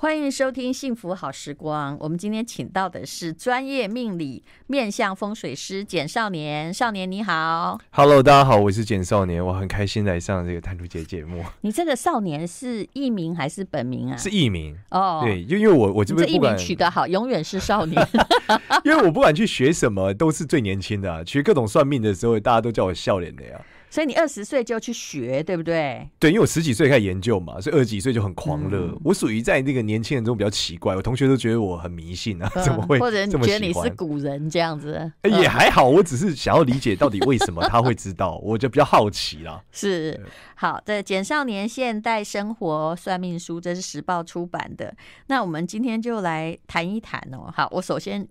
欢迎收听幸福好时光。我们今天请到的是专业命理面向风水师简少年。少年你好，Hello，大家好，我是简少年，我很开心来上这个谈书节节目。你这个少年是艺名还是本名啊？是艺名哦，对，因为因为我我这边艺名取得好，永远是少年。因为我不管去学什么，都是最年轻的啊。学各种算命的时候，大家都叫我笑脸的呀。所以你二十岁就去学，对不对？对，因为我十几岁开始研究嘛，所以二十几岁就很狂热。嗯、我属于在那个年轻人中比较奇怪，我同学都觉得我很迷信啊，嗯、怎么会？或者你觉得你是古人这样子？也还好，我只是想要理解到底为什么他会知道，我就比较好奇啦。是，好的，简少年现代生活算命书，这是时报出版的。那我们今天就来谈一谈哦。好，我首先。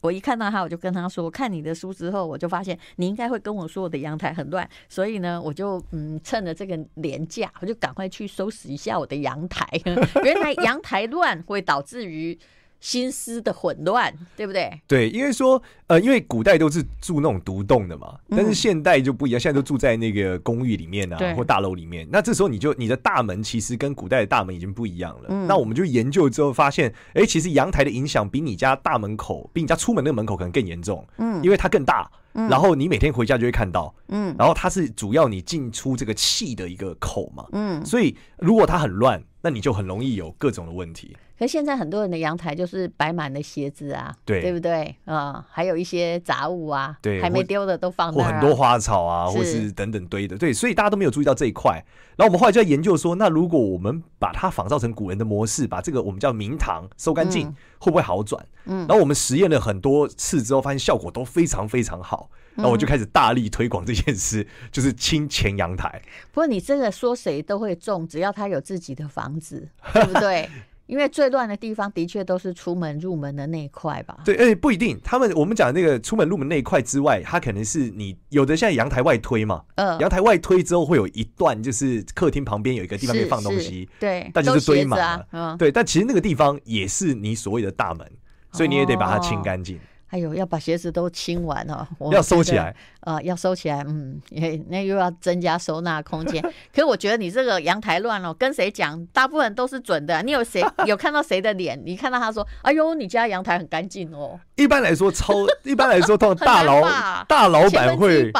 我一看到他，我就跟他说：“看你的书之后，我就发现你应该会跟我说我的阳台很乱，所以呢，我就嗯趁着这个连假，我就赶快去收拾一下我的阳台。原来阳台乱会导致于。”心思的混乱，对不对？对，因为说，呃，因为古代都是住那种独栋的嘛，但是现代就不一样，现在都住在那个公寓里面啊，或大楼里面。那这时候你就你的大门其实跟古代的大门已经不一样了。嗯、那我们就研究之后发现，哎、欸，其实阳台的影响比你家大门口，比你家出门那个门口可能更严重。嗯，因为它更大，嗯、然后你每天回家就会看到。嗯，然后它是主要你进出这个气的一个口嘛。嗯，所以如果它很乱，那你就很容易有各种的问题。可是现在很多人的阳台就是摆满了鞋子啊，对，对不对？啊、嗯，还有一些杂物啊，对，还没丢的都放或很多花草啊，或是等等堆的，对，所以大家都没有注意到这一块。然后我们后来就在研究说，那如果我们把它仿造成古人的模式，把这个我们叫明堂收干净，嗯、会不会好转？嗯，然后我们实验了很多次之后，发现效果都非常非常好。然后我就开始大力推广这件事，就是清前阳台。不过你这个说谁都会中，只要他有自己的房子，对不对？因为最乱的地方的确都是出门入门的那一块吧？对，哎，不一定。他们我们讲那个出门入门那一块之外，它可能是你有的现在阳台外推嘛。嗯。阳台外推之后会有一段，就是客厅旁边有一个地方可以放东西。对。但就是堆满了。啊嗯、对，但其实那个地方也是你所谓的大门，所以你也得把它清干净。哦哎呦，要把鞋子都清完哦！要收起来，呃，要收起来，嗯，那又要增加收纳空间。可是我觉得你这个阳台乱了，跟谁讲，大部分都是准的。你有谁 有看到谁的脸？你看到他说：“哎呦，你家阳台很干净哦。”一般来说，超一般来说，通常大老大老板会，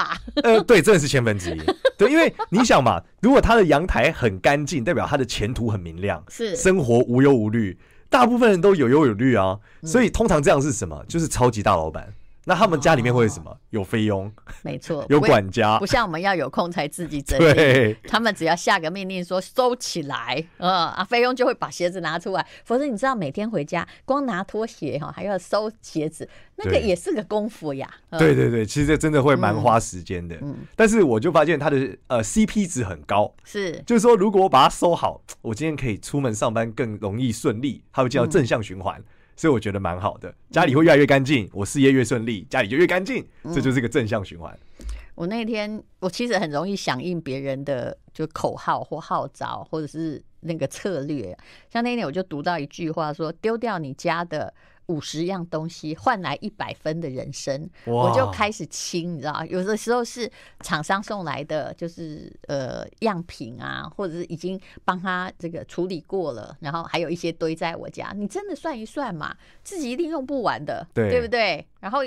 呃，对，真的是千分之一。对，因为你想嘛，如果他的阳台很干净，代表他的前途很明亮，是生活无忧无虑。大部分人都有忧有虑啊，所以通常这样是什么？就是超级大老板。那他们家里面会有什么？有菲佣，没错，有管家，不像我们要有空才自己整理。对，他们只要下个命令说收起来，嗯啊，菲佣就会把鞋子拿出来。否则你知道，每天回家光拿拖鞋哈，还要收鞋子，那个也是个功夫呀。对对对，其实这真的会蛮花时间的。嗯，但是我就发现它的呃 CP 值很高，是，就是说如果我把它收好，我今天可以出门上班更容易顺利，它会进入正向循环。所以我觉得蛮好的，家里会越来越干净，我事业越顺利，家里就越干净，这就是一个正向循环。我那天我其实很容易响应别人的就口号或号召，或者是那个策略。像那天我就读到一句话说：“丢掉你家的。”五十样东西换来一百分的人生，我就开始清，你知道，有的时候是厂商送来的，就是呃样品啊，或者是已经帮他这个处理过了，然后还有一些堆在我家。你真的算一算嘛，自己一定用不完的，对，对不对？然后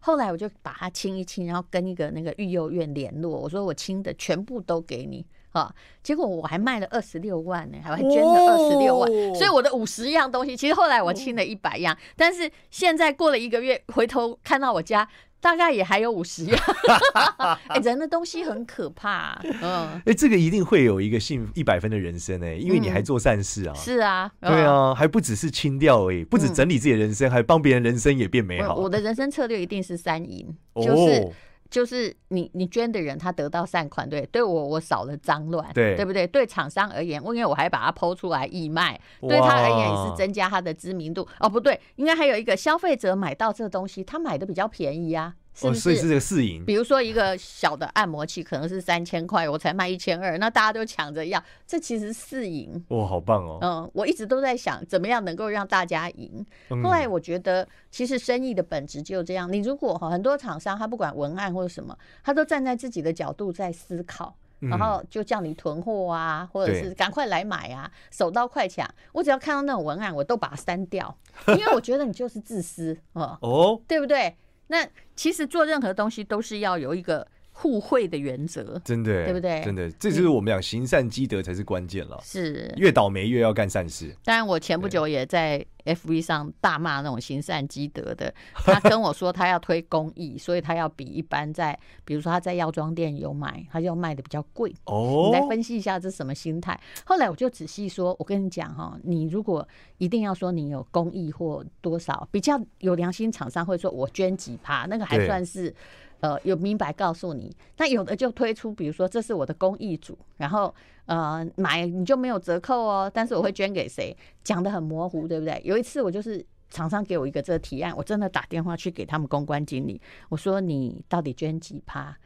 后来我就把它清一清，然后跟一个那个育幼院联络，我说我清的全部都给你。啊！结果我还卖了二十六万呢，还捐了二十六万，哦、所以我的五十样东西，其实后来我清了一百样，但是现在过了一个月，回头看到我家大概也还有五十样。哎、欸，人的东西很可怕。嗯，哎、欸，这个一定会有一个幸一百分的人生哎，因为你还做善事啊。嗯、是啊，对啊，还不只是清掉而已，不止整理自己的人生，嗯、还帮别人人生也变美好。我的人生策略一定是三赢，就是。哦就是你你捐的人他得到善款，对，对我我少了脏乱，对，对不对？对厂商而言，因为我还把它剖出来义卖，哇对他而言也是增加他的知名度。哦，不对，应该还有一个消费者买到这个东西，他买的比较便宜啊。是不是？哦，所以是这个试赢。比如说一个小的按摩器可能是三千块，我才卖一千二，那大家都抢着要，这其实试赢。哇，好棒哦！嗯，我一直都在想怎么样能够让大家赢。后来我觉得，其实生意的本质就这样。你如果哈很多厂商，他不管文案或者什么，他都站在自己的角度在思考。然后就叫你囤货啊，或者是赶快来买啊，手刀快抢。我只要看到那种文案，我都把它删掉，因为我觉得你就是自私哦，哦，对不对？那其实做任何东西都是要有一个。互惠的原则，真的，对不对？真的，这就是我们讲行善积德才是关键了。是，越倒霉越要干善事。当然，我前不久也在 FB 上大骂那种行善积德的。他跟我说，他要推公益，所以他要比一般在，比如说他在药妆店有买，他就要卖的比较贵。哦，你来分析一下这是什么心态？后来我就仔细说，我跟你讲哈，你如果一定要说你有公益或多少，比较有良心厂商会说我捐几趴，那个还算是。呃，有明白告诉你，那有的就推出，比如说这是我的公益组，然后呃买你就没有折扣哦，但是我会捐给谁，讲的很模糊，对不对？有一次我就是厂商给我一个这个提案，我真的打电话去给他们公关经理，我说你到底捐几趴？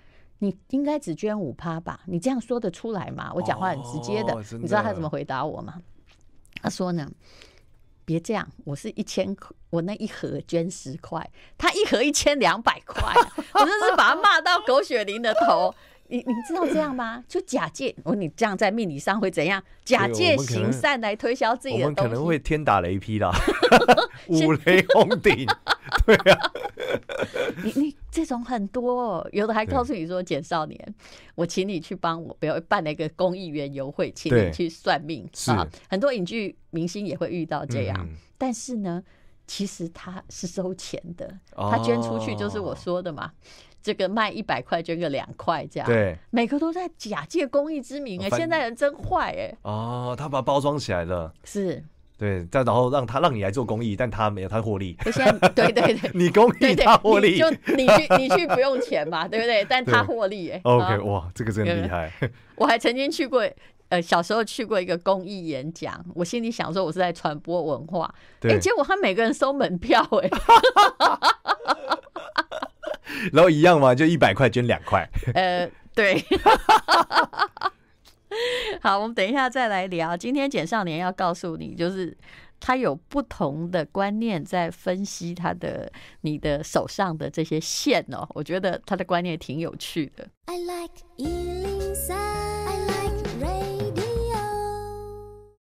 你应该只捐五趴吧？你这样说得出来吗？我讲话很直接的，你知道他怎么回答我吗？他说呢。别这样，我是一千，我那一盒捐十块，他一盒一千两百块，我真是把他骂到狗血淋的头。你你知道这样吗？就假借我，你这样在命理上会怎样？假借行善来推销自己的东西，我们可能会天打雷劈啦，五雷轰顶。对啊，你你这种很多，哦，有的还告诉你说，简少年，我请你去帮我，不要办了一个公益园游会，请你去算命啊。很多影剧明星也会遇到这样，但是呢，其实他是收钱的，他捐出去就是我说的嘛。这个卖一百块捐个两块这样，对，每个都在假借公益之名哎，现在人真坏哎。哦，他把它包装起来了，是，对，再然后让他让你来做公益，但他没有他获利。现在对对对，你公益他获利，就你去你去不用钱嘛，对不对？但他获利哎。OK，哇，这个真厉害。我还曾经去过，呃，小时候去过一个公益演讲，我心里想说我是在传播文化，哎，结果他每个人收门票哎。然后一样嘛，就一百块捐两块。呃，对。好，我们等一下再来聊。今天简少年要告诉你，就是他有不同的观念在分析他的你的手上的这些线哦。我觉得他的观念挺有趣的。I like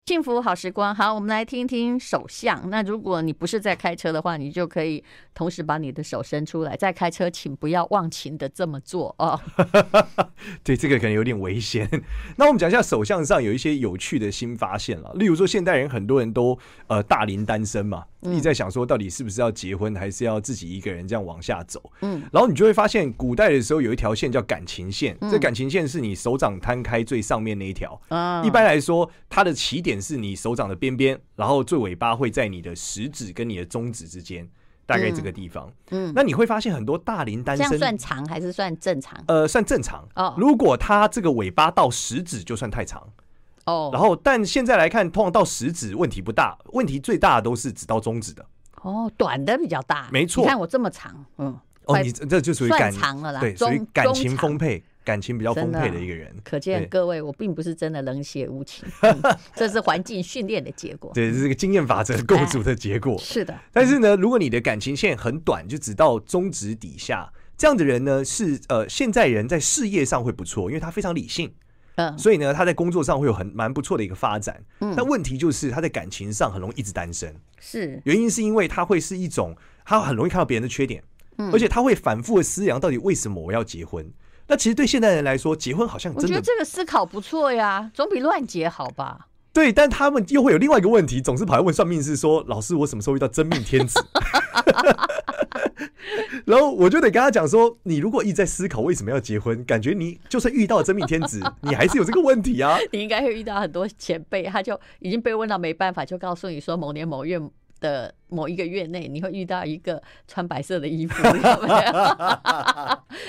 幸福好时光，好，我们来听听手相。那如果你不是在开车的话，你就可以同时把你的手伸出来。在开车，请不要忘情的这么做哦。对，这个可能有点危险。那我们讲一下手相上有一些有趣的新发现了。例如说，现代人很多人都呃大龄单身嘛，你在想说到底是不是要结婚，还是要自己一个人这样往下走？嗯，然后你就会发现，古代的时候有一条线叫感情线。这感情线是你手掌摊开最上面那一条。一般来说，它的起点。是你手掌的边边，然后最尾巴会在你的食指跟你的中指之间，大概这个地方。嗯，那你会发现很多大龄单身，这样算长还是算正常？呃，算正常。哦，如果它这个尾巴到食指就算太长。哦，然后但现在来看，通常到食指问题不大，问题最大的都是指到中指的。哦，短的比较大。没错，你看我这么长，嗯，哦，你这就属于感长了啦，对，属于感情丰沛。感情比较丰沛的一个人，可见各位，我并不是真的冷血无情，嗯、这是环境训练的结果。对，这是个经验法则构筑的结果。哎、是的，但是呢，如果你的感情线很短，就只到中指底下，这样的人呢，是呃，现在人在事业上会不错，因为他非常理性，嗯，所以呢，他在工作上会有很蛮不错的一个发展。嗯，但问题就是他在感情上很容易一直单身，是。原因是因为他会是一种，他很容易看到别人的缺点，嗯，而且他会反复的思量，到底为什么我要结婚。那其实对现代人来说，结婚好像真的，我觉得这个思考不错呀，总比乱结好吧？对，但他们又会有另外一个问题，总是跑来问算命师说：“老师，我什么时候遇到真命天子？” 然后我就得跟他讲说：“你如果一直在思考为什么要结婚，感觉你就算遇到了真命天子，你还是有这个问题啊。”你应该会遇到很多前辈，他就已经被问到没办法，就告诉你说某年某月的某一个月内，你会遇到一个穿白色的衣服，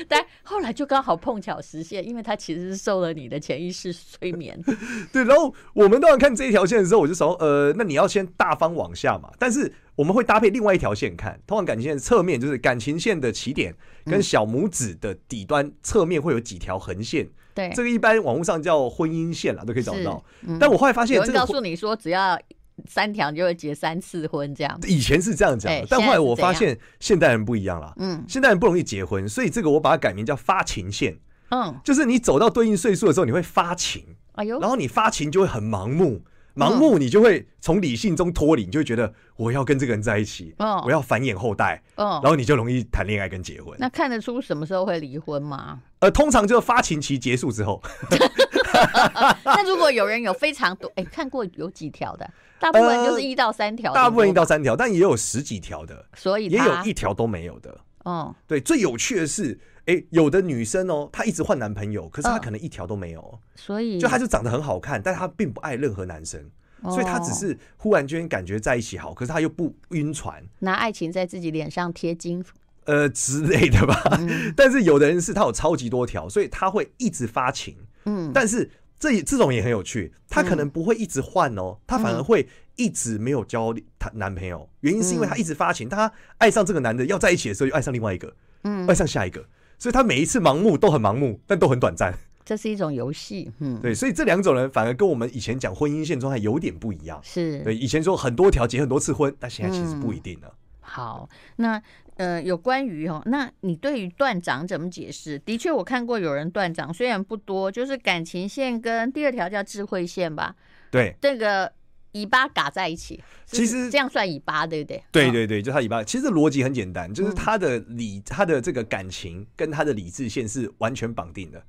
但后来就刚好碰巧实现，因为他其实是受了你的潜意识催眠。对，然后我们都要看这一条线的时候，我就说，呃，那你要先大方往下嘛。但是我们会搭配另外一条线看，通往感情线的侧面就是感情线的起点跟小拇指的底端侧面会有几条横线。对，这个一般网络上叫婚姻线啦，都可以找到。但我后来发现，有人告诉你说只要。三条就会结三次婚，这样。以前是这样讲，欸、但后来我发现现代人不一样了。嗯，现代人不容易结婚，所以这个我把它改名叫发情线。嗯，就是你走到对应岁数的时候，你会发情，哎呦，然后你发情就会很盲目。盲目，你就会从理性中脱离，你就会觉得我要跟这个人在一起，哦、我要繁衍后代，哦、然后你就容易谈恋爱跟结婚。那看得出什么时候会离婚吗？呃，通常就发情期结束之后。那如果有人有非常多，哎、欸，看过有几条的，大部分就是一到三条、呃，大部分一到三条，但也有十几条的，所以也有一条都没有的。哦，对，最有趣的是。哎、欸，有的女生哦，她一直换男朋友，可是她可能一条都没有，哦、所以就她就长得很好看，但她并不爱任何男生，哦、所以她只是忽然间感觉在一起好，可是她又不晕船，拿爱情在自己脸上贴金，呃之类的吧。嗯、但是有的人是他有超级多条，所以他会一直发情。嗯，但是这这种也很有趣，他可能不会一直换哦，他、嗯、反而会一直没有交他男朋友，原因是因为他一直发情，他爱上这个男的要在一起的时候，又爱上另外一个，嗯，爱上下一个。所以他每一次盲目都很盲目，但都很短暂。这是一种游戏，嗯，对。所以这两种人反而跟我们以前讲婚姻现状还有点不一样。是，对。以前说很多条结很多次婚，但现在其实不一定了。嗯、好，那呃，有关于哦，那你对于断掌怎么解释？的确，我看过有人断掌，虽然不多，就是感情线跟第二条叫智慧线吧。对，这个。尾巴嘎在一起，其实这样算尾巴，对不对？对对对，就他尾巴。其实逻辑很简单，就是他的理，他的这个感情跟他的理智线是完全绑定的。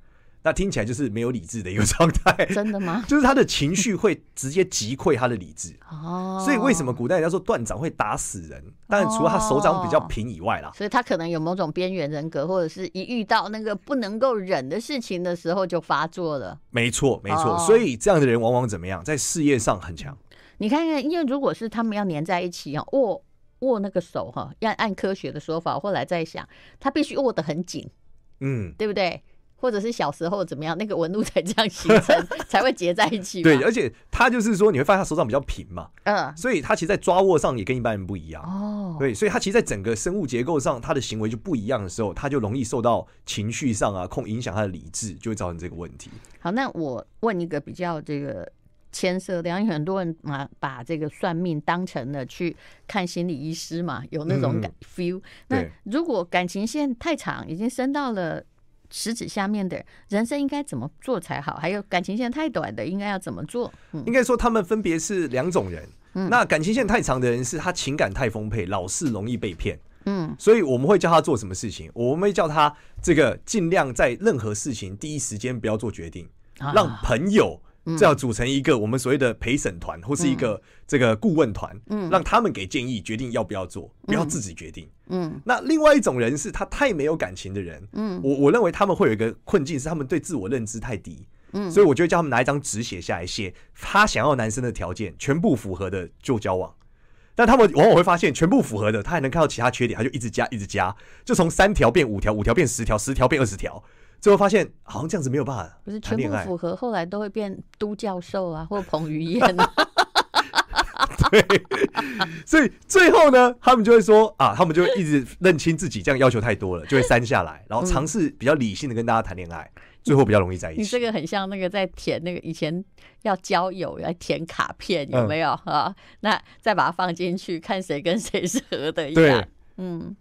那听起来就是没有理智的一个状态，真的吗？就是他的情绪会直接击溃他的理智哦。所以为什么古代人家说断掌会打死人？当然除了他手掌比较平以外啦。所以他可能有某种边缘人格，或者是一遇到那个不能够忍的事情的时候就发作了。没错，没错。所以这样的人往往怎么样？在事业上很强。你看看，因为如果是他们要粘在一起啊，握握那个手哈，要按科学的说法，后来在想，他必须握得很紧，嗯，对不对？或者是小时候怎么样，那个纹路才这样形成，才会结在一起。对，而且他就是说，你会发现他手掌比较平嘛，嗯，所以他其实，在抓握上也跟一般人不一样哦。对，所以他其实，在整个生物结构上，他的行为就不一样的时候，他就容易受到情绪上啊控影响他的理智，就会造成这个问题。好，那我问一个比较这个。牵涉的，因为很多人嘛，把这个算命当成了去看心理医师嘛，有那种感 feel。那如果感情线太长，已经升到了食指下面的人生应该怎么做才好？还有感情线太短的，应该要怎么做？嗯、应该说他们分别是两种人。嗯、那感情线太长的人是他情感太丰沛，老是容易被骗。嗯，所以我们会叫他做什么事情？我们会叫他这个尽量在任何事情第一时间不要做决定，啊、让朋友。这要组成一个我们所谓的陪审团，或是一个这个顾问团，嗯，让他们给建议，决定要不要做，不要自己决定，嗯。那另外一种人是他太没有感情的人，嗯，我我认为他们会有一个困境，是他们对自我认知太低，嗯，所以我就会叫他们拿一张纸写下来，写他想要男生的条件，全部符合的就交往。但他们往往会发现，全部符合的，他还能看到其他缺点，他就一直加，一直加，就从三条变五条，五条变十条，十条变二十条。最后发现好像这样子没有办法，不是全部符合，后来都会变都教授啊，或彭于晏啊。对，所以最后呢，他们就会说啊，他们就会一直认清自己这样要求太多了，就会删下来，然后尝试比较理性的跟大家谈恋爱，最后比较容易在一起。你这个很像那个在填那个以前要交友要填卡片，有没有啊？那再把它放进去，看谁跟谁是合的一样。嗯。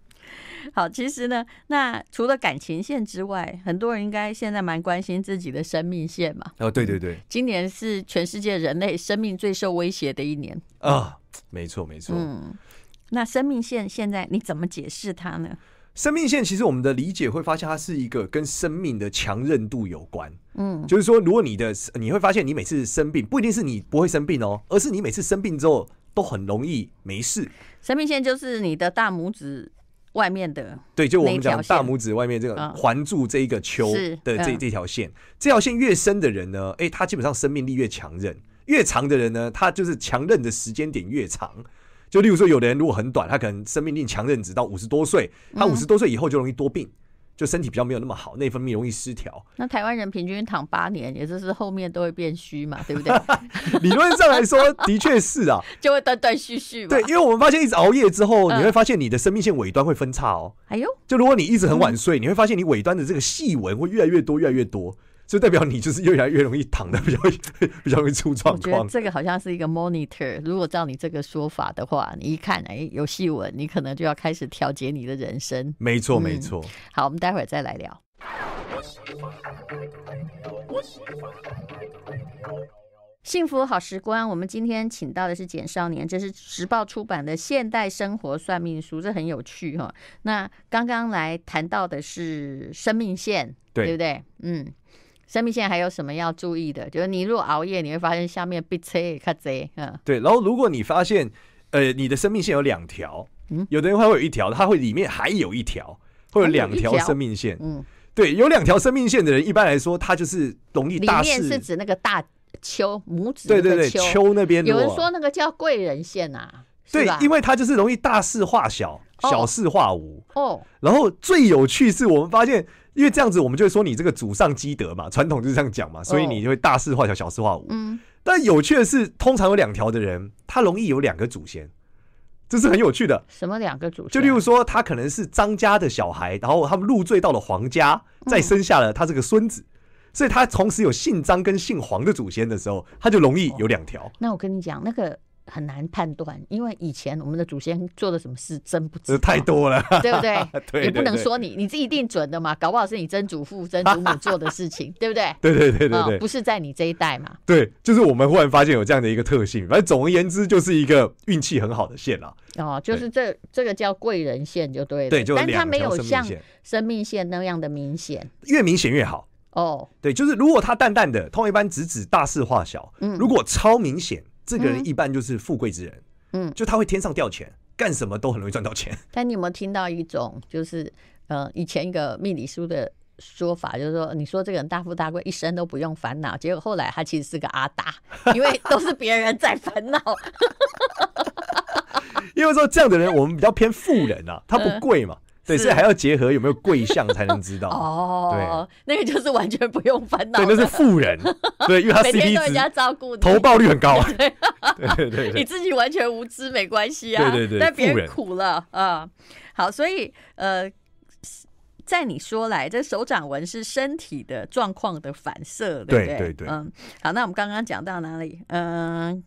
好，其实呢，那除了感情线之外，很多人应该现在蛮关心自己的生命线嘛。哦，对对对，今年是全世界人类生命最受威胁的一年啊，没错没错。嗯，那生命线现在你怎么解释它呢？生命线其实我们的理解会发现，它是一个跟生命的强韧度有关。嗯，就是说，如果你的你会发现，你每次生病不一定是你不会生病哦，而是你每次生病之后都很容易没事。生命线就是你的大拇指。外面的对，就我们讲大拇指外面这个环住这一个丘的这这条线，这条线越深的人呢，哎，他基本上生命力越强韧；越长的人呢，他就是强韧的时间点越长。就例如说，有的人如果很短，他可能生命力强韧直到五十多岁，他五十多岁以后就容易多病。就身体比较没有那么好，内分泌容易失调。那台湾人平均躺八年，也就是后面都会变虚嘛，对不对？理论上来说，的确是啊，就会断断续续。对，因为我们发现一直熬夜之后，你会发现你的生命线尾端会分叉哦。哎呦，就如果你一直很晚睡，你会发现你尾端的这个细纹会越来越多，越来越多。就代表你就是越来越容易躺的比较 比较容易出状况。我觉得这个好像是一个 monitor。如果照你这个说法的话，你一看哎有细纹，你可能就要开始调节你的人生。没错没错。好，我们待会儿再来聊。幸福好时光，我们今天请到的是简少年，这是时报出版的《现代生活算命书》，这很有趣哈。那刚刚来谈到的是生命线，对，对不对？嗯，生命线还有什么要注意的？就是你如果熬夜，你会发现下面被车卡贼，嗯，对。然后如果你发现，呃，你的生命线有两条，嗯，有的人会有一条，他会里面还有一条，会有两条生命线，嗯，对，有两条生命线的人，一般来说他就是容易大事，里面是指那个大。秋拇指对对对，秋那边有人说那个叫贵人线啊，对，因为他就是容易大事化小，小事化无哦。然后最有趣是我们发现，因为这样子我们就会说你这个祖上积德嘛，传统就是这样讲嘛，所以你就会大事化小，小事化无。嗯，但有趣的是，通常有两条的人，他容易有两个祖先，这是很有趣的。什么两个祖先？就例如说，他可能是张家的小孩，然后他们入赘到了黄家，再生下了他这个孙子。所以他同时有姓张跟姓黄的祖先的时候，他就容易有两条。哦。那我跟你讲，那个很难判断，因为以前我们的祖先做的什么事真不知道，太多了，对不对？对，对，也不能说你你自己一定准的嘛，搞不好是你曾祖父、曾祖母做的事情，对不对？对对对对对，哦，不是在你这一代嘛？对，就是我们忽然发现有这样的一个特性。反正总而言之，就是一个运气很好的线了。哦，就是这这个叫贵人线就对了。对，就但它没有像生命线那样的明显，越明显越好。哦、oh.，对，就是如果它淡淡的，通常一般直指大事化小。嗯，如果超明显，这个人一般就是富贵之人。嗯，就他会天上掉钱，干什么都很容易赚到钱。但你有没有听到一种，就是呃，以前一个命理书的说法，就是说，你说这个人大富大贵，一生都不用烦恼，结果后来他其实是个阿达，因为都是别人在烦恼。因为说这样的人，我们比较偏富人啊，他不贵嘛。对，所以还要结合有没有贵相才能知道哦。对，那个就是完全不用烦恼。对，那是富人。对，因为他 CP 值，每天都人家照顾，投报率很高。对对对，你自己完全无知没关系啊。对对对，但别人苦了啊。好，所以呃，在你说来，这手掌纹是身体的状况的反射，对不对？对对对。嗯，好，那我们刚刚讲到哪里？嗯。呃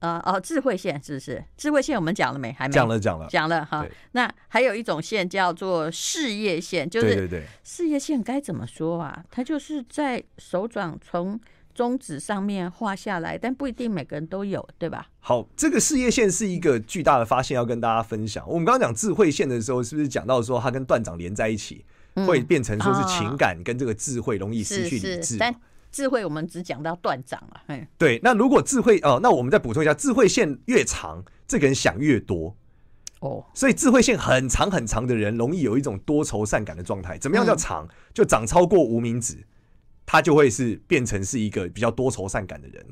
哦，智慧线是不是？智慧线我们讲了没？还没讲了，讲了，讲了哈。那还有一种线叫做事业线，就是事业线该怎么说啊？它就是在手掌从中指上面画下来，但不一定每个人都有，对吧？好，这个事业线是一个巨大的发现，要跟大家分享。我们刚刚讲智慧线的时候，是不是讲到说它跟断掌连在一起，会变成说是情感跟这个智慧容易失去理智？智慧，我们只讲到断掌啊。哎，对，那如果智慧哦，那我们再补充一下，智慧线越长，这个人想越多哦。所以智慧线很长很长的人，容易有一种多愁善感的状态。怎么样叫长？嗯、就长超过无名指，他就会是变成是一个比较多愁善感的人。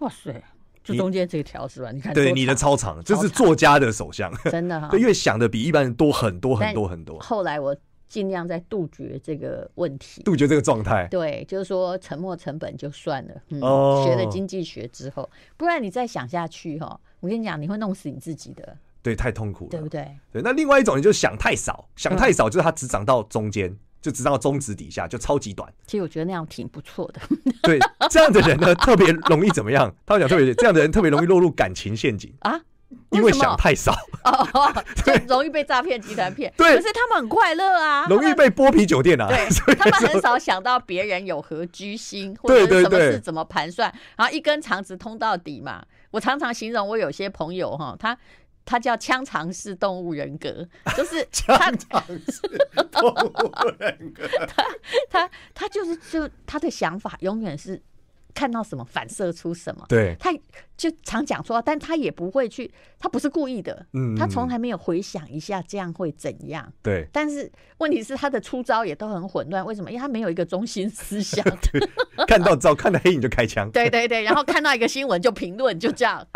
哇塞，就中间这条是吧？你看，对，你的超长，这、就是作家的手相，真的哈、哦。对，因为想的比一般人多很多很多很多。后来我。尽量在杜绝这个问题，杜绝这个状态。对，就是说沉没成本就算了。嗯，哦、学了经济学之后，不然你再想下去哈，我跟你讲，你会弄死你自己的。对，太痛苦了，对不对？对，那另外一种，你就想太少，想太少，就是它只长到中间、嗯，就只长到中指底下，就超级短。其实我觉得那样挺不错的。对，这样的人呢，特别容易怎么样？他会讲特别，这样的人特别容易落入感情陷阱啊。因为想太少哦，就容易被诈骗集团骗。对，可是他们很快乐啊，容易被剥皮酒店啊。对，他们很少想到别人有何居心，或者什么事怎么盘算，然后一根肠子通到底嘛。我常常形容我有些朋友哈，他他叫腔肠式动物人格，就是腔肠式动物人格，他他他就是就他的想法永远是。看到什么反射出什么，对，他就常讲说，但他也不会去，他不是故意的，嗯，他从来没有回想一下这样会怎样，对。但是问题是他的出招也都很混乱，为什么？因为他没有一个中心思想，看到招看到黑影就开枪，对对对，然后看到一个新闻就评论，就这样，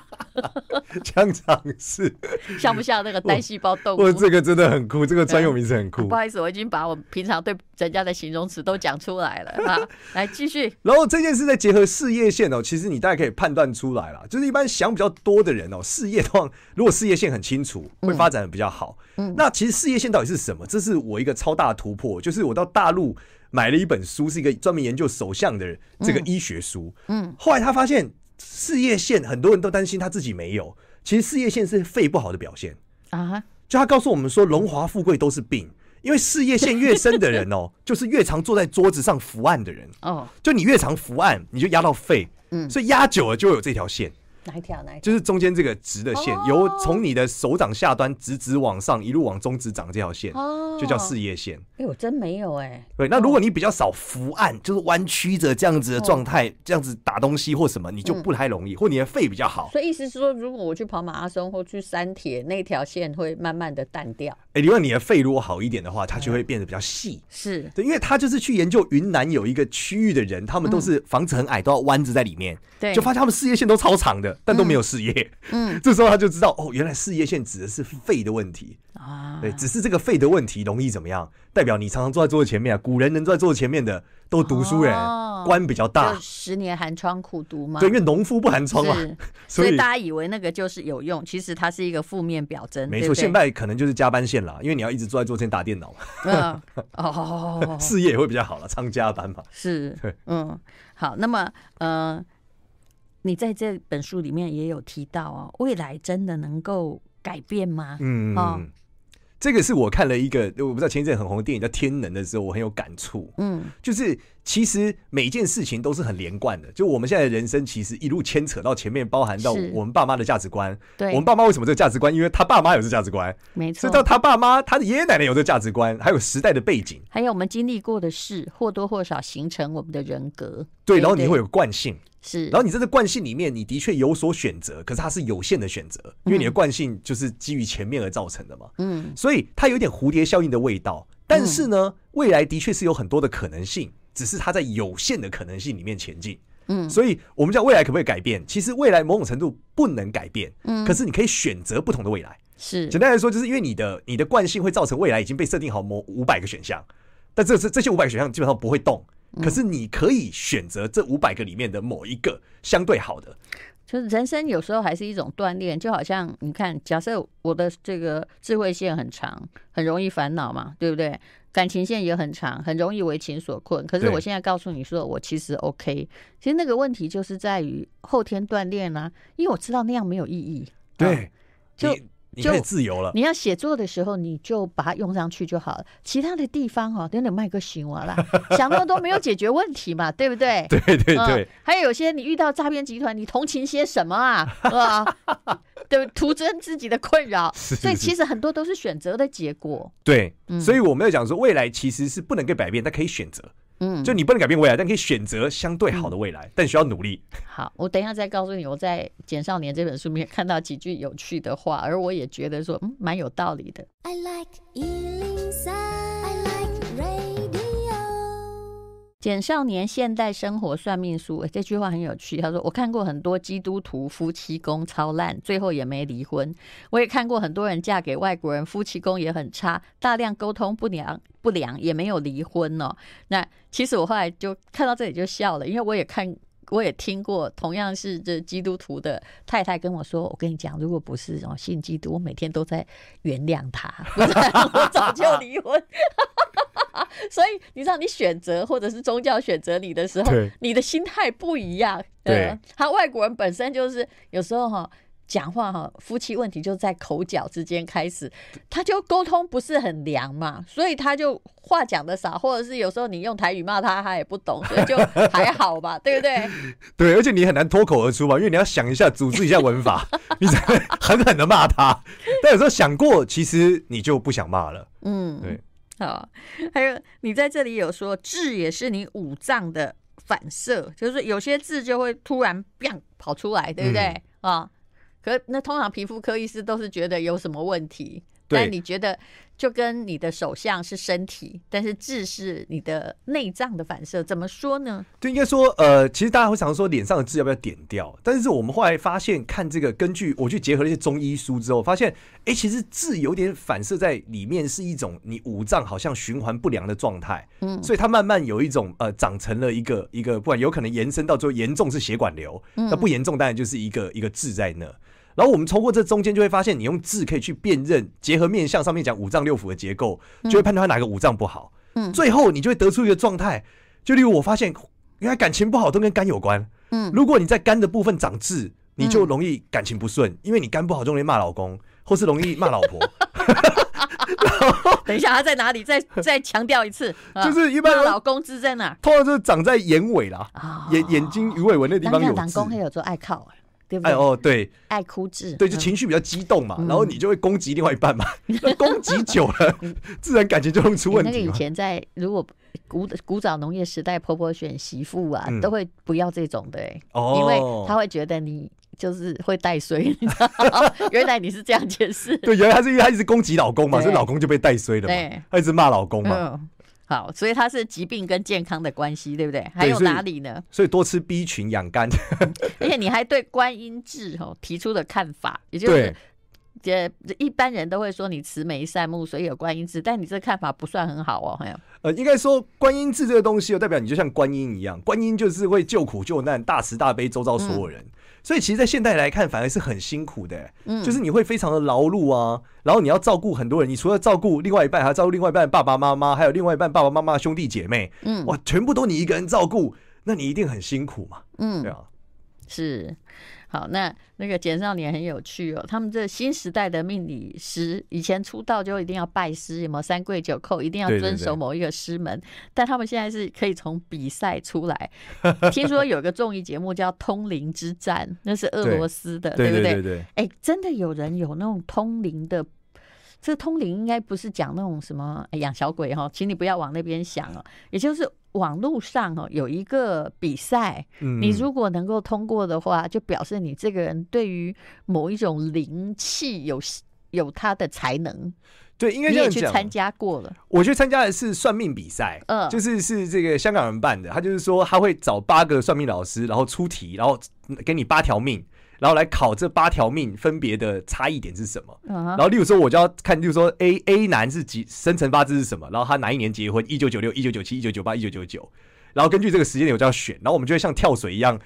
枪场是像不像那个单细胞动物？我这个真的很酷，这个专用名词很酷。不好意思，我已经把我平常对人家的形容词都讲出来了啊，来继续。然后这件。事再结合事业线哦，其实你大概可以判断出来了，就是一般想比较多的人哦，事业的话，如果事业线很清楚，会发展的比较好。嗯，那其实事业线到底是什么？这是我一个超大的突破，就是我到大陆买了一本书，是一个专门研究手相的这个医学书。嗯，后来他发现事业线很多人都担心他自己没有，其实事业线是肺不好的表现啊。就他告诉我们说，荣华富贵都是病。因为事业线越深的人哦，就是越常坐在桌子上伏案的人哦。就你越常伏案，你就压到肺，嗯，所以压久了就会有这条线。哪一条？哪一条？就是中间这个直的线，由从你的手掌下端直直往上，一路往中指掌这条线，哦就叫事业线。哎，我真没有哎。对，那如果你比较少伏案，就是弯曲着这样子的状态，这样子打东西或什么，你就不太容易，或你的肺比较好。所以意思是说，如果我去跑马拉松或去山铁，那条线会慢慢的淡掉。哎，因为你的肺如果好一点的话，它就会变得比较细。是对，因为他就是去研究云南有一个区域的人，他们都是房子很矮，都要弯着在里面，对，就发现他们事业线都超长的，但都没有事业。嗯，这时候他就知道哦，原来事业线指的是肺的问题啊。对，只是这个肺的问题容易怎么样？代表你常常坐在桌子前面啊。古人能坐在桌子前面的都读书人，官比较大。十年寒窗苦读嘛。对，因为农夫不寒窗嘛，所以大家以为那个就是有用，其实它是一个负面表征。没错，现在可能就是加班线了，因为你要一直坐在桌前打电脑嘛。哦，事业也会比较好了，常加班嘛。是，嗯，好，那么，嗯。你在这本书里面也有提到哦，未来真的能够改变吗？嗯，哦，这个是我看了一个我不知道前一阵很红的电影叫《天能》的时候，我很有感触。嗯，就是其实每件事情都是很连贯的，就我们现在的人生其实一路牵扯到前面，包含到我们爸妈的价值观。对，我们爸妈为什么这个价值观？因为他爸妈有这价值观，没错。所以到他爸妈，他的爷爷奶奶有这价值观，还有时代的背景，还有我们经历过的事，或多或少形成我们的人格。对，然后你会有惯性。是，然后你在这惯性里面，你的确有所选择，可是它是有限的选择，因为你的惯性就是基于前面而造成的嘛。嗯，所以它有点蝴蝶效应的味道。但是呢，未来的确是有很多的可能性，只是它在有限的可能性里面前进。嗯，所以我们讲未来可不可以改变？其实未来某种程度不能改变。嗯，可是你可以选择不同的未来。是，简单来说，就是因为你的你的惯性会造成未来已经被设定好某五百个选项，但这这这些五百个选项基本上不会动。可是你可以选择这五百个里面的某一个相对好的，就是人生有时候还是一种锻炼，就好像你看，假设我的这个智慧线很长，很容易烦恼嘛，对不对？感情线也很长，很容易为情所困。可是我现在告诉你说，我其实 OK。其实那个问题就是在于后天锻炼啊，因为我知道那样没有意义。对，就。你可以自由了。你要写作的时候，你就把它用上去就好了。其他的地方哈，等等卖个行完啦，想那么多没有解决问题嘛，对不对？对对对、嗯。还有有些你遇到诈骗集团，你同情些什么啊？是吧？对，徒增自己的困扰。所以其实很多都是选择的结果。对，所以我们要讲说，未来其实是不能够改变，但可以选择。嗯，就你不能改变未来，但可以选择相对好的未来，嗯、但需要努力。好，我等一下再告诉你，我在《简少年》这本书里面看到几句有趣的话，而我也觉得说，嗯，蛮有道理的。I like 简少年现代生活算命书，这句话很有趣。他说：“我看过很多基督徒夫妻宫超烂，最后也没离婚。我也看过很多人嫁给外国人，夫妻宫也很差，大量沟通不良不良也没有离婚哦。那其实我后来就看到这里就笑了，因为我也看。”我也听过，同样是这基督徒的太太跟我说：“我跟你讲，如果不是哦信基督，我每天都在原谅他，不 然我早就离婚。”所以你知道，你选择或者是宗教选择你的时候，你的心态不一样。对，他外国人本身就是有时候哈。讲话哈，夫妻问题就在口角之间开始，他就沟通不是很良嘛，所以他就话讲的少，或者是有时候你用台语骂他，他也不懂，所以就 还好吧，对不对？对，而且你很难脱口而出嘛，因为你要想一下，组织一下文法，你才会狠狠的骂他。但有时候想过，其实你就不想骂了。嗯，对。好，还有你在这里有说，痣也是你五脏的反射，就是有些字就会突然变跑出来，对不对？啊、嗯。可那通常皮肤科医师都是觉得有什么问题，但你觉得就跟你的手相是身体，但是痣是你的内脏的反射，怎么说呢？就应该说，呃，其实大家会常说脸上的痣要不要点掉，但是我们后来发现，看这个根据我去结合了一些中医书之后，发现，哎、欸，其实痣有点反射在里面，是一种你五脏好像循环不良的状态，嗯，所以它慢慢有一种呃长成了一个一个，不管有可能延伸到最后严重是血管瘤，那不严重当然就是一个一个痣在那。然后我们通过这中间就会发现，你用字可以去辨认，结合面相上面讲五脏六腑的结构，就会判断他哪个五脏不好。嗯，最后你就会得出一个状态，就例如我发现，原来感情不好都跟肝有关。嗯，如果你在肝的部分长痣，你就容易感情不顺，因为你肝不好就容易骂老公，或是容易骂老婆。等一下，他在哪里？再再强调一次，就是一般老公痣在哪？通常就是长在眼尾啦，眼眼睛鱼尾纹那地方有痣。老公还有做爱靠。哎哦，对，爱哭痣，对，就情绪比较激动嘛，然后你就会攻击另外一半嘛，那攻击久了，自然感情就会出问题。那个以前在如果古古早农业时代，婆婆选媳妇啊，都会不要这种的，哦，因为他会觉得你就是会带衰，你知道？原来你是这样解释，对，原来他是因为他一直攻击老公嘛，所以老公就被带衰了嘛，他一直骂老公嘛。好，所以它是疾病跟健康的关系，对不对？还有哪里呢？所以多吃 B 群养肝，而且你还对观音痣哦提出了看法，也就是，这一般人都会说你慈眉善目，所以有观音痣，但你这看法不算很好哦，还有呃，应该说观音痣这个东西，代表你就像观音一样，观音就是会救苦救难，大慈大悲，周遭所有人。嗯所以其实，在现代来看，反而是很辛苦的，欸，嗯，就是你会非常的劳碌啊，然后你要照顾很多人，你除了照顾另外一半，还要照顾另外一半爸爸妈妈，还有另外一半爸爸妈妈兄弟姐妹，嗯，哇，全部都你一个人照顾，那你一定很辛苦嘛，嗯，对啊，是。好，那那个简少年很有趣哦。他们这新时代的命理师，以前出道就一定要拜师，有没有三跪九叩，一定要遵守某一个师门。对对对，但他们现在是可以从比赛出来。听说有个综艺节目叫《通灵之战》，那是俄罗斯的，对，对不对？对对对。哎，真的有人有那种通灵的。这通灵应该不是讲那种什么养小鬼哈，请你不要往那边想哦。也就是网络上哦有一个比赛，你如果能够通过的话，就表示你这个人对于某一种灵气有有他的才能。对，应该你也去参加过了。我去参加的是算命比赛，嗯，就是是这个香港人办的，他就是说他会找八个算命老师，然后出题，然后给你八条命。然后来考这八条命分别的差异点是什么？然后例如说，我就要看，例如说 A A 男是几生辰八字是什么？然后他哪一年结婚？一九九六、一九九七、一九九八、一九九九。然后根据这个时间点，我就要选。然后我们就会像跳水一样。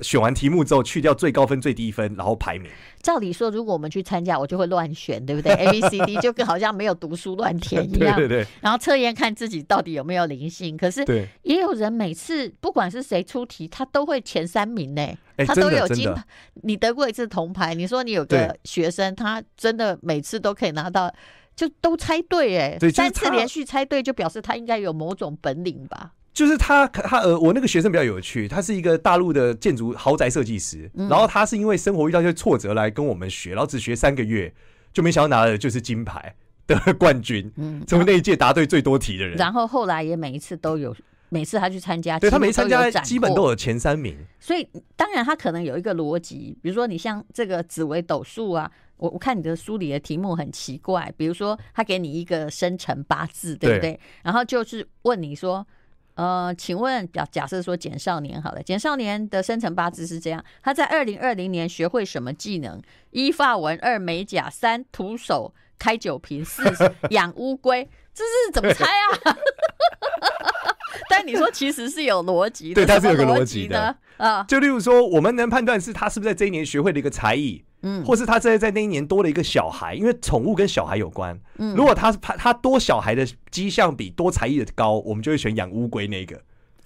选完题目之后，去掉最高分、最低分，然后排名。照理说，如果我们去参加，我就会乱选，对不对？A、B、C、D 就跟好像没有读书乱填一样。对对对。然后测验看自己到底有没有灵性。可是，也有人每次不管是谁出题，他都会前三名呢。他都有金牌。你得过一次铜牌。你说你有个学生，他真的每次都可以拿到，就都猜对哎。三次连续猜对，就表示他应该有某种本领吧。就是他，他呃，我那个学生比较有趣，他是一个大陆的建筑豪宅设计师，然后他是因为生活遇到一些挫折来跟我们学，然后只学三个月，就没想到拿的就是金牌的冠军，成为那一届答对最多题的人。然后后来也每一次都有，每次他去参加，对他每次参加基本都有前三名。所以当然他可能有一个逻辑，比如说你像这个紫微斗数啊，我我看你的书里的题目很奇怪，比如说他给你一个生辰八字，对不对？然后就是问你说。呃，请问假假设说简少年好了，简少年的生辰八字是这样，他在二零二零年学会什么技能？一发文，二美甲，三徒手开酒瓶，四 养乌龟，这是怎么猜啊？但你说其实是有逻辑的，对，它是有个逻辑的啊。就例如说，我们能判断是他是不是在这一年学会了一个才艺。嗯，或是他在在那一年多了一个小孩，因为宠物跟小孩有关。嗯，如果他他他多小孩的迹象比多才艺的高，我们就会选养乌龟那个。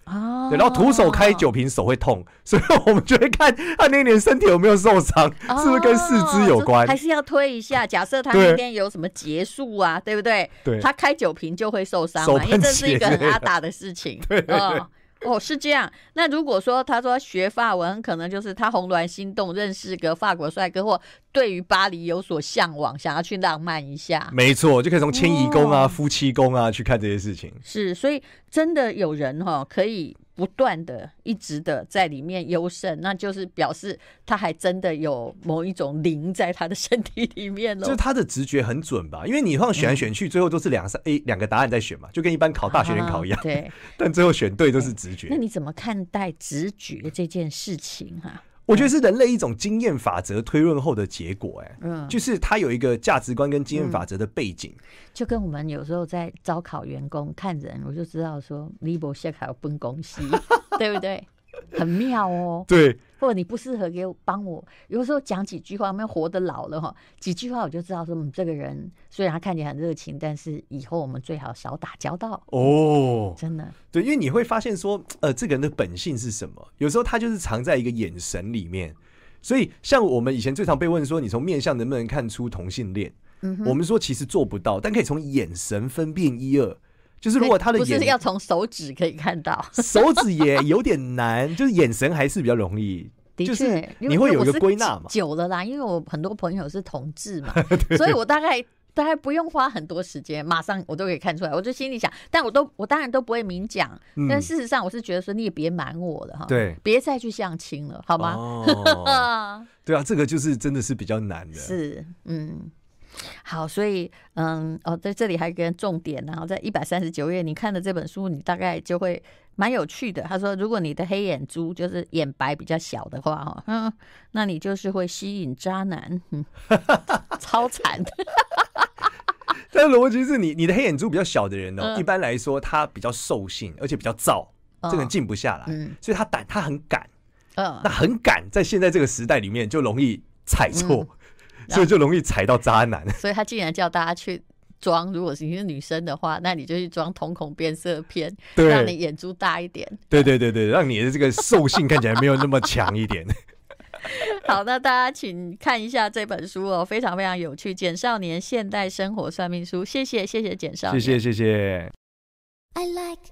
哦，对，然后徒手开酒瓶手会痛，所以我们就会看他那一年身体有没有受伤，哦、是不是跟四肢有关？还是要推一下？假设他那天有什么结束啊，对，对不对？对，他开酒瓶就会受伤嘛，因为这是一个很阿达的事情。对，对，对，哦哦，是这样。那如果说他说学法文，可能就是他红鸾心动，认识个法国帅哥，或对于巴黎有所向往，想要去浪漫一下。没错，就可以从迁移宫啊、哦、夫妻宫啊去看这些事情。是，所以真的有人哈、哦、可以。不断的、一直的在里面优胜，那就是表示他还真的有某一种灵在他的身体里面了。就是他的直觉很准吧？因为你放选来选去，最后都是两三 A 两个答案在选嘛，就跟一般考大学联考一样。对，但最后选对都是直觉。那你怎么看待直觉这件事情哈？我觉得是人类一种经验法则推论后的结果，哎，嗯，就是它有一个价值观跟经验法则的背景，就跟我们有时候在招考员工看人，我就知道说，你不适合分公司，对不对？很妙哦，对，或者你不适合给我帮我，有时候讲几句话，我们活得老了哈，几句话我就知道说，嗯，这个人虽然他看起来很热情，但是以后我们最好少打交道哦，真的，对，因为你会发现说，呃，这个人的本性是什么？有时候他就是藏在一个眼神里面，所以像我们以前最常被问说，你从面相能不能看出同性恋？嗯、我们说其实做不到，但可以从眼神分辨一二。就是如果他的眼不是要从手指可以看到，手指也有点难，就是眼神还是比较容易。的确，就是你会有一个归纳嘛？久了啦，因为我很多朋友是同志嘛，所以我大概大概不用花很多时间，马上我都可以看出来。我就心里想，但我都我当然都不会明讲，嗯、但事实上我是觉得说你也别瞒我了哈，对，别再去相亲了，好吗？哦、对啊，这个就是真的是比较难的，是嗯。好，所以嗯哦，在这里还有一个重点，然后在一百三十九页，你看的这本书，你大概就会蛮有趣的。他说，如果你的黑眼珠就是眼白比较小的话，哈，嗯，那你就是会吸引渣男，嗯，超惨的。但逻辑是你，你的黑眼珠比较小的人呢，嗯、一般来说他比较兽性，而且比较躁，这个人静不下来，嗯、所以他胆他很敢，嗯，那很敢，在现在这个时代里面就容易踩错。嗯所以就容易踩到渣男。所以他竟然叫大家去装，如果是你是女生的话，那你就去装瞳孔变色片，对让你眼珠大一点。对对对对，让你的这个兽性看起来没有那么强一点。好，那大家请看一下这本书哦，非常非常有趣，《简少年现代生活算命书》。谢谢谢谢简少年，谢谢谢谢。I like